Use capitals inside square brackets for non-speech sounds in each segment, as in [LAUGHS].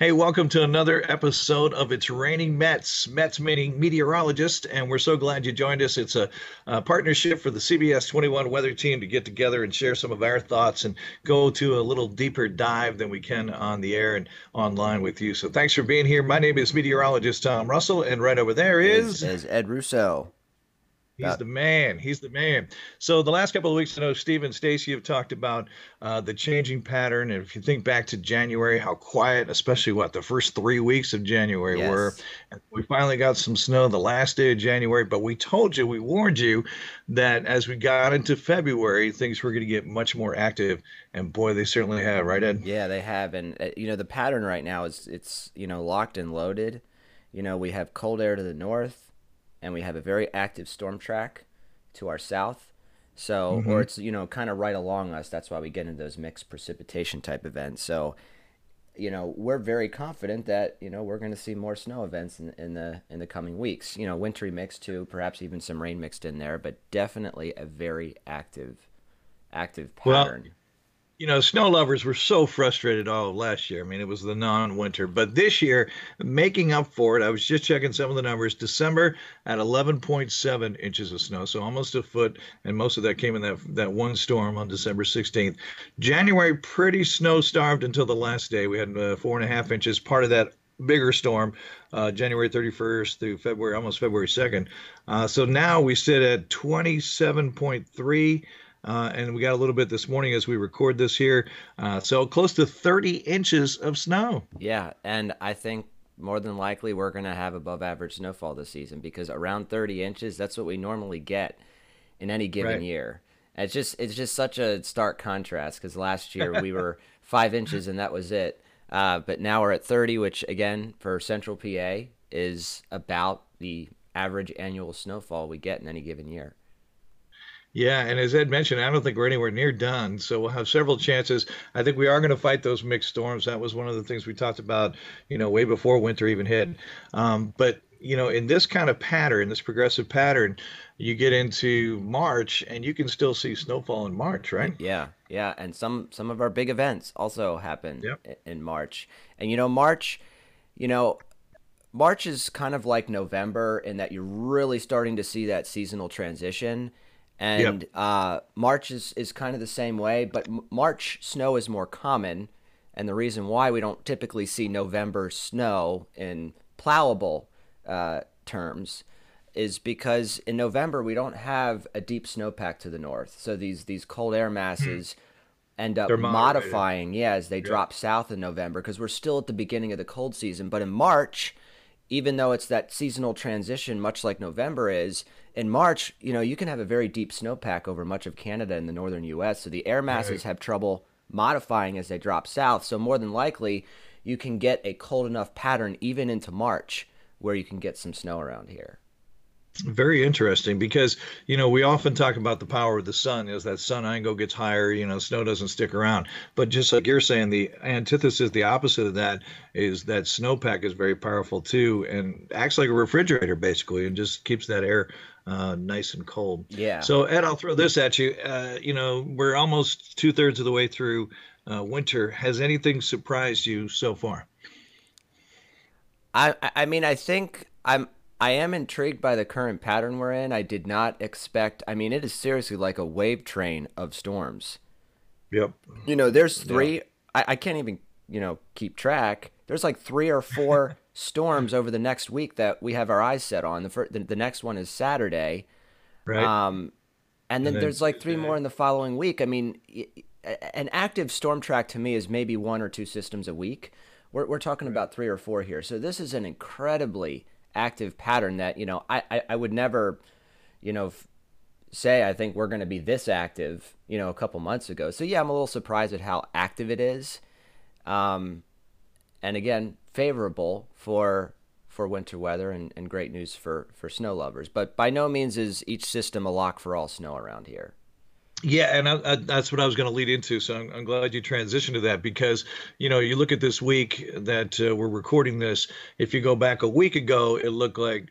Hey, welcome to another episode of It's Raining Mets, Mets meaning meteorologist, and we're so glad you joined us. It's a, a, partnership for the CBS 21 weather team to get together and share some of our thoughts and go to a little deeper dive than we can on the air and online with you. So thanks for being here. My name is meteorologist Tom Russell, and right over there is, is, is Ed Russo. He's the man. He's the man. So the last couple of weeks, I know Steve and Stacy have talked about uh, the changing pattern. And if you think back to January, how quiet, especially what the first three weeks of January yes. were. And we finally got some snow the last day of January, but we told you, we warned you that as we got into February, things were going to get much more active. And boy, they certainly have, right, Ed? Yeah, they have. And uh, you know, the pattern right now is it's you know locked and loaded. You know, we have cold air to the north and we have a very active storm track to our south. So, mm-hmm. or it's you know kind of right along us. That's why we get into those mixed precipitation type events. So, you know, we're very confident that you know we're going to see more snow events in, in the in the coming weeks. You know, wintry mix too, perhaps even some rain mixed in there, but definitely a very active, active pattern. Well, you know, snow lovers were so frustrated all last year. I mean, it was the non-winter, but this year, making up for it, I was just checking some of the numbers. December at 11.7 inches of snow, so almost a foot, and most of that came in that that one storm on December 16th. January pretty snow-starved until the last day. We had uh, four and a half inches. Part of that bigger storm, uh, January 31st through February, almost February 2nd. Uh, so now we sit at 27.3 uh, and we got a little bit this morning as we record this here. Uh, so close to 30 inches of snow. Yeah, and I think more than likely we're going to have above average snowfall this season because around 30 inches, that's what we normally get in any given right. year. And it's just it's just such a stark contrast because last year we [LAUGHS] were five inches and that was it. Uh, but now we're at 30, which again for Central PA is about the average annual snowfall we get in any given year. Yeah, and as Ed mentioned, I don't think we're anywhere near done. So we'll have several chances. I think we are going to fight those mixed storms. That was one of the things we talked about, you know, way before winter even hit. Um, but you know, in this kind of pattern, this progressive pattern, you get into March and you can still see snowfall in March, right? Yeah, yeah, and some some of our big events also happen yep. in March. And you know, March, you know, March is kind of like November in that you're really starting to see that seasonal transition and yep. uh, March is, is kind of the same way, but March snow is more common. And the reason why we don't typically see November snow in plowable uh, terms is because in November we don't have a deep snowpack to the north. So these these cold air masses hmm. end up modifying, yeah, as they yep. drop south in November because we're still at the beginning of the cold season. But in March, even though it's that seasonal transition, much like November is, in March, you know, you can have a very deep snowpack over much of Canada and the northern U.S. So the air masses right. have trouble modifying as they drop south. So more than likely, you can get a cold enough pattern even into March where you can get some snow around here. Very interesting because you know we often talk about the power of the sun as that sun angle gets higher, you know, snow doesn't stick around. But just like you're saying, the antithesis, the opposite of that, is that snowpack is very powerful too, and acts like a refrigerator basically, and just keeps that air uh, nice and cold. Yeah. So Ed, I'll throw this at you. Uh, you know, we're almost two thirds of the way through uh, winter. Has anything surprised you so far? I I mean, I think I'm I am intrigued by the current pattern we're in. I did not expect. I mean, it is seriously like a wave train of storms. Yep. You know, there's three. Yeah. I, I can't even you know keep track. There's like three or four [LAUGHS] storms over the next week that we have our eyes set on. The first, the, the next one is Saturday. Right. Um, and then, and then there's like three more in the following week. I mean, an active storm track to me is maybe one or two systems a week. We're we're talking right. about three or four here. So this is an incredibly active pattern that you know I I, I would never, you know. F- say I think we're going to be this active, you know, a couple months ago. So yeah, I'm a little surprised at how active it is. Um, and again, favorable for for winter weather and, and great news for, for snow lovers. But by no means is each system a lock for all snow around here. Yeah, and I, I, that's what I was going to lead into. So I'm, I'm, glad you transitioned to that because, you know, you look at this week that uh, we're recording this. If you go back a week ago, it looked like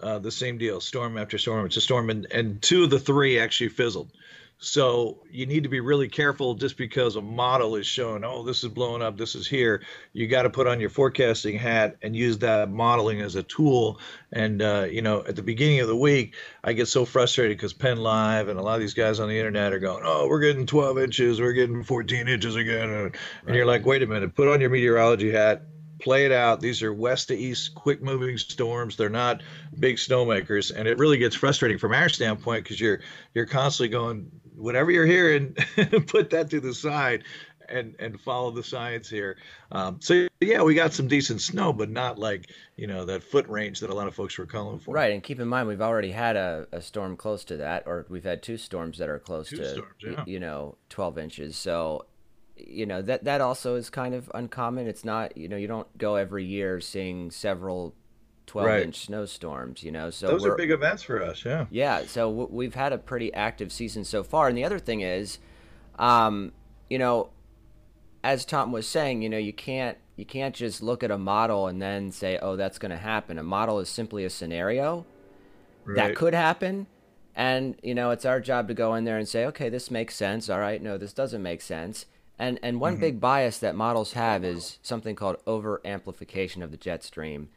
uh, the same deal, storm after storm. It's a storm, and, and two of the three actually fizzled. So you need to be really careful just because a model is showing, oh, this is blowing up, this is here. You got to put on your forecasting hat and use that modeling as a tool. And, uh, you know, at the beginning of the week, I get so frustrated because Penn Live and a lot of these guys on the internet are going, oh, we're getting 12 inches, we're getting 14 inches again. And, and you're like, wait a minute, put on your meteorology hat, play it out. These are west to east, quick moving storms. They're not big snowmakers, and it really gets frustrating from our standpoint because you're you're constantly going, whatever you're hearing, [LAUGHS] put that to the side. And, and follow the science here. Um, so yeah, we got some decent snow, but not like you know that foot range that a lot of folks were calling for. Right, and keep in mind we've already had a, a storm close to that, or we've had two storms that are close two to storms, yeah. you know 12 inches. So you know that that also is kind of uncommon. It's not you know you don't go every year seeing several 12 right. inch snowstorms. You know, so those are big events for us. Yeah. Yeah. So w- we've had a pretty active season so far. And the other thing is, um, you know, as Tom was saying, you know, you can't you can't just look at a model and then say, oh, that's going to happen. A model is simply a scenario right. that could happen. And, you know, it's our job to go in there and say, okay, this makes sense. All right, no, this doesn't make sense and and one mm-hmm. big bias that models have is something called over amplification of the jet stream,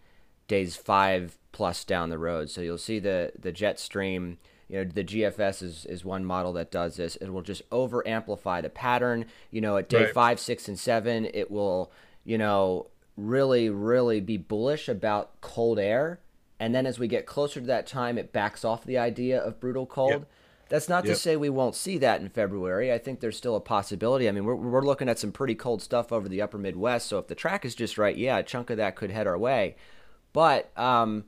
days five plus down the road. So you'll see the the jet stream. You know, the GFS is, is one model that does this. It will just over amplify the pattern. You know, at day right. five, six, and seven, it will, you know, really, really be bullish about cold air. And then as we get closer to that time, it backs off the idea of brutal cold. Yep. That's not yep. to say we won't see that in February. I think there's still a possibility. I mean, we're, we're looking at some pretty cold stuff over the upper Midwest. So if the track is just right, yeah, a chunk of that could head our way. But, um,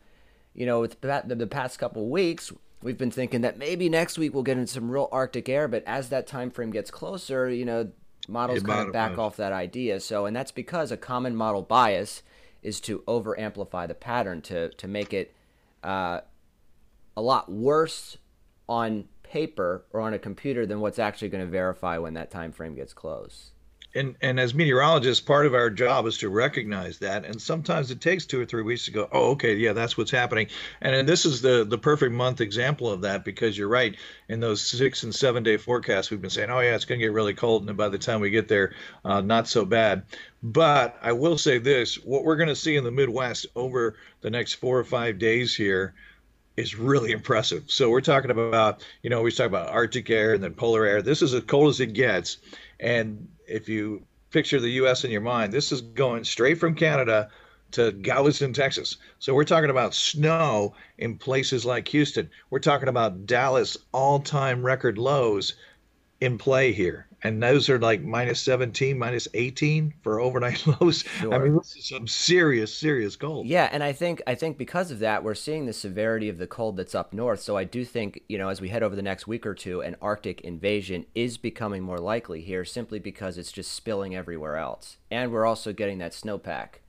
you know, with the, the past couple weeks, we've been thinking that maybe next week we'll get in some real Arctic air. But as that time frame gets closer, you know, models kind of back off that idea. So, and that's because a common model bias is to over amplify the pattern to, to make it uh, a lot worse on paper or on a computer than what's actually going to verify when that time frame gets close. And, and as meteorologists, part of our job is to recognize that. And sometimes it takes two or three weeks to go, oh, okay, yeah, that's what's happening. And, and this is the the perfect month example of that because you're right. In those six and seven day forecasts, we've been saying, oh yeah, it's going to get really cold, and by the time we get there, uh, not so bad. But I will say this: what we're going to see in the Midwest over the next four or five days here is really impressive. So we're talking about, you know, we talk about Arctic air and then polar air. This is as cold as it gets. And if you picture the U.S. in your mind, this is going straight from Canada to Galveston, Texas. So we're talking about snow in places like Houston. We're talking about Dallas all-time record lows in play here and those are like minus 17 minus 18 for overnight [LAUGHS] lows sure. i mean this is some serious serious cold yeah and i think i think because of that we're seeing the severity of the cold that's up north so i do think you know as we head over the next week or two an arctic invasion is becoming more likely here simply because it's just spilling everywhere else and we're also getting that snowpack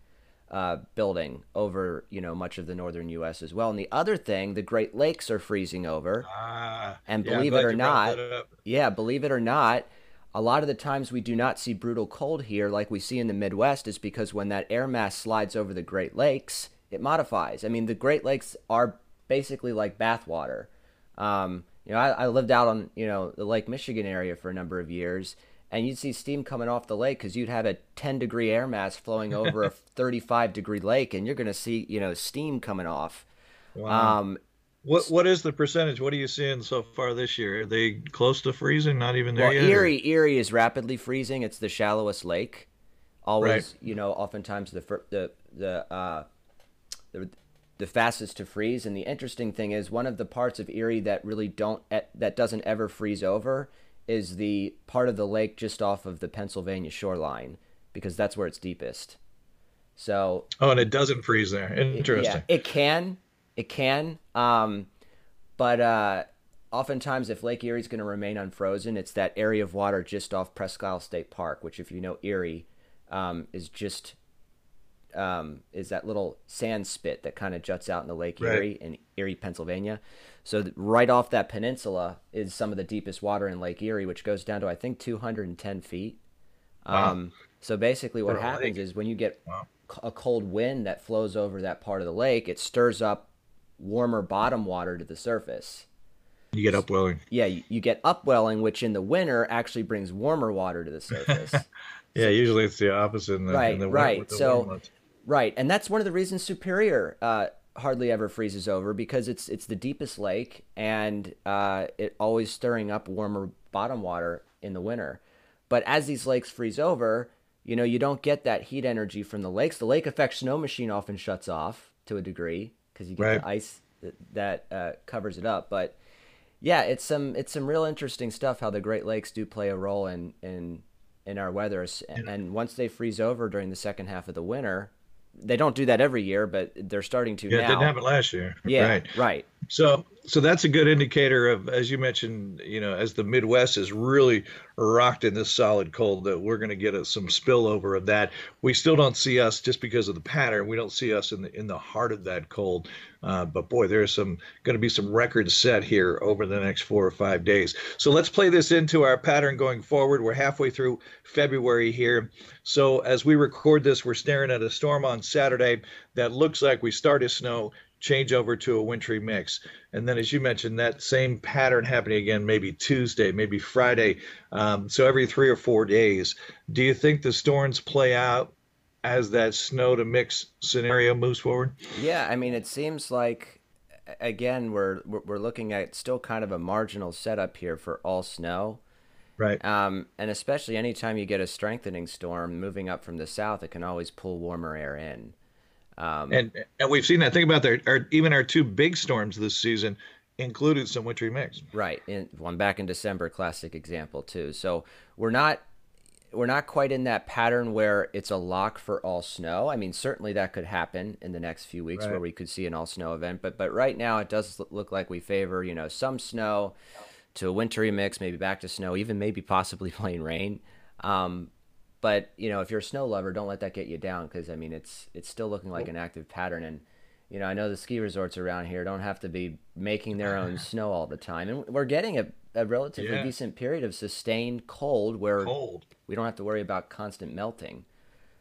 uh, building over you know much of the northern U.S. as well. And the other thing, the Great Lakes are freezing over, ah, and believe yeah, it or not, yeah, believe it or not, a lot of the times we do not see brutal cold here like we see in the Midwest is because when that air mass slides over the Great Lakes, it modifies. I mean, the Great Lakes are basically like bathwater. Um, you know, I, I, lived out on you know the Lake Michigan area for a number of years, and you'd see steam coming off the lake because you'd have a 10 degree air mass flowing over a [LAUGHS] 35 degree lake, and you're going to see you know steam coming off. Wow. Um, what what is the percentage? What are you seeing so far this year? Are they close to freezing? Not even there well, yet? Erie or? Erie is rapidly freezing. It's the shallowest lake. Always, right. you know, oftentimes the the the uh, the the fastest to freeze. And the interesting thing is, one of the parts of Erie that really don't that doesn't ever freeze over is the part of the lake just off of the Pennsylvania shoreline because that's where it's deepest. So oh, and it doesn't freeze there. Interesting. Yeah, it can. It can. Um, but uh, oftentimes, if Lake Erie is going to remain unfrozen, it's that area of water just off Presque Isle State Park, which, if you know Erie, um, is just um, is that little sand spit that kind of juts out into Lake right. Erie in Erie, Pennsylvania. So right off that peninsula is some of the deepest water in Lake Erie, which goes down to I think 210 feet. Wow. Um, so basically, what happens is when you get wow. a cold wind that flows over that part of the lake, it stirs up warmer bottom water to the surface. You get upwelling. Yeah, you, you get upwelling, which in the winter actually brings warmer water to the [LAUGHS] surface. yeah, usually it's the opposite. In the, right, in the right. So, right, and that's one of the reasons Superior uh, hardly ever freezes over because it's it's the deepest lake and uh, it always stirring up warmer bottom water in the winter. But as these lakes freeze over, you know, you don't get that heat energy from the lakes. The lake effect snow machine often shuts off to a degree because you get right. the ice that, that uh, covers it up. But yeah, it's some it's some real interesting stuff how the Great Lakes do play a role in in in our weather. And, and once they freeze over during the second half of the winter, they don't do that every year, but they're starting to yeah, now. it didn't happen last year. Yeah, right. right. So, so that's a good indicator of, as you mentioned, you know, as the Midwest is really rocked in this solid cold, that we're going to get a, some spillover of that. We still don't see us just because of the pattern. We don't see us in the in the heart of that cold. Uh, but boy, there's some going to be some records set here over the next four or five days. So let's play this into our pattern going forward. We're halfway through February here. So as we record this, we're staring at a storm on Saturday that looks like we start to snow change over to a wintry mix. And then, as you mentioned, that same pattern happening again, maybe Tuesday, maybe Friday. Um, so every three or four days. Do you think the storms play out as that snow to mix scenario moves forward? Yeah, I mean, it seems like again we're we're looking at still kind of a marginal setup here for all snow. Right. Um, and especially anytime you get a strengthening storm moving up from the south, it can always pull warmer air in. Um, and and we've seen that. Think about that. Our, even our two big storms this season included some wintry mix. Right. In, one back in December, classic example too. So we're not we're not quite in that pattern where it's a lock for all snow. I mean, certainly that could happen in the next few weeks right. where we could see an all snow event. But but right now it does look like we favor you know some snow to a wintry mix, maybe back to snow, even maybe possibly [LAUGHS] plain rain. Um, but you know, if you're a snow lover, don't let that get you down because I mean, it's it's still looking like an active pattern. And you know, I know the ski resorts around here don't have to be making their own [LAUGHS] snow all the time, and we're getting a, a relatively yeah. decent period of sustained cold where cold. we don't have to worry about constant melting.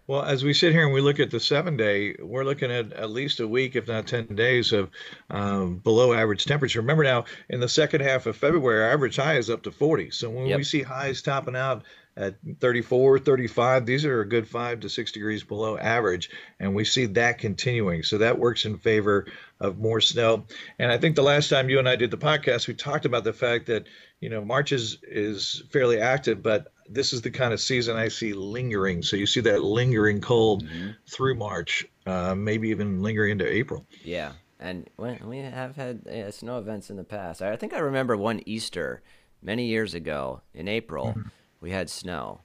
Well, as we sit here and we look at the seven day, we're looking at at least a week, if not 10 days, of um, below average temperature. Remember now, in the second half of February, our average high is up to 40. So when yep. we see highs topping out at 34, 35. These are a good five to six degrees below average, and we see that continuing. So that works in favor of more snow. And I think the last time you and I did the podcast, we talked about the fact that you know March is is fairly active, but this is the kind of season I see lingering. So you see that lingering cold mm-hmm. through March, uh, maybe even lingering into April. Yeah, and we have had uh, snow events in the past. I think I remember one Easter many years ago in April. Mm-hmm we had snow.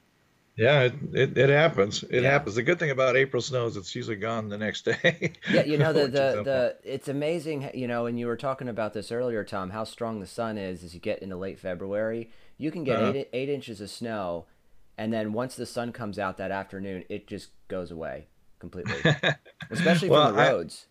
Yeah, it, it, it happens. It yeah. happens. The good thing about April snow is it's usually gone the next day. [LAUGHS] yeah, you know the [LAUGHS] the, the it's amazing. You know, and you were talking about this earlier, Tom, how strong the sun is as you get into late February. You can get uh-huh. eight eight inches of snow, and then once the sun comes out that afternoon, it just goes away completely. [LAUGHS] Especially well, from the roads.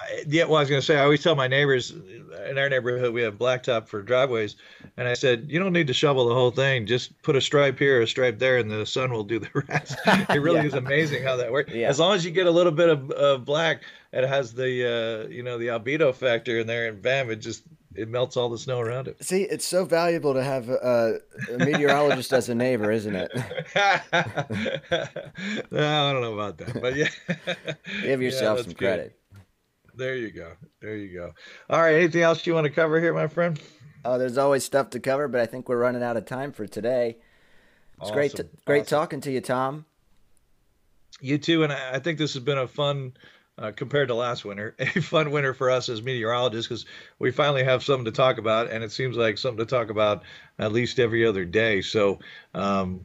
I, yeah, well, I was going to say, I always tell my neighbors in our neighborhood we have blacktop for driveways, and I said, you don't need to shovel the whole thing. Just put a stripe here, a stripe there, and the sun will do the [LAUGHS] rest. it [LAUGHS] really yeah. is amazing how that works. Yeah. As long as you get a little bit of uh, black, it has the uh, you know the albedo factor in there, and bam, it just it melts all the snow around it. See, it's so valuable to have a, a meteorologist as a neighbor, isn't it? [LAUGHS] no, I don't know about that, but yeah, give yourself yeah, some credit. There you go. There you go. All right. Anything else you want to cover here, my friend? Oh, there's always stuff to cover, but I think we're running out of time for today. It's awesome. great, to, great awesome. talking to you, Tom. You too, and I think this has been a fun, uh, compared to last winter, [LAUGHS] a fun winter for us as meteorologists because we finally have something to talk about, and it seems like something to talk about at least every other day. So, um,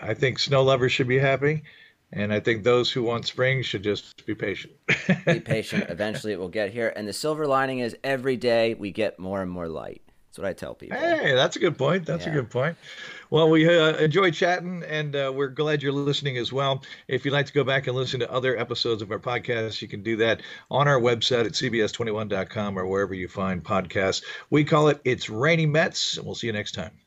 I think snow lovers should be happy. And I think those who want spring should just be patient. be [LAUGHS] patient. Eventually, it will get here. And the silver lining is every day we get more and more light. That's what I tell people. Hey, that's a good point. That's yeah. a good point. Well, we uh, enjoy chatting, and uh, we're glad you're listening as well. If you'd like to go back and listen to other episodes of our podcast, you can do that on our website at cbs21.com or wherever you find podcasts. We call it It's Rainy Mets, and we'll see you next time.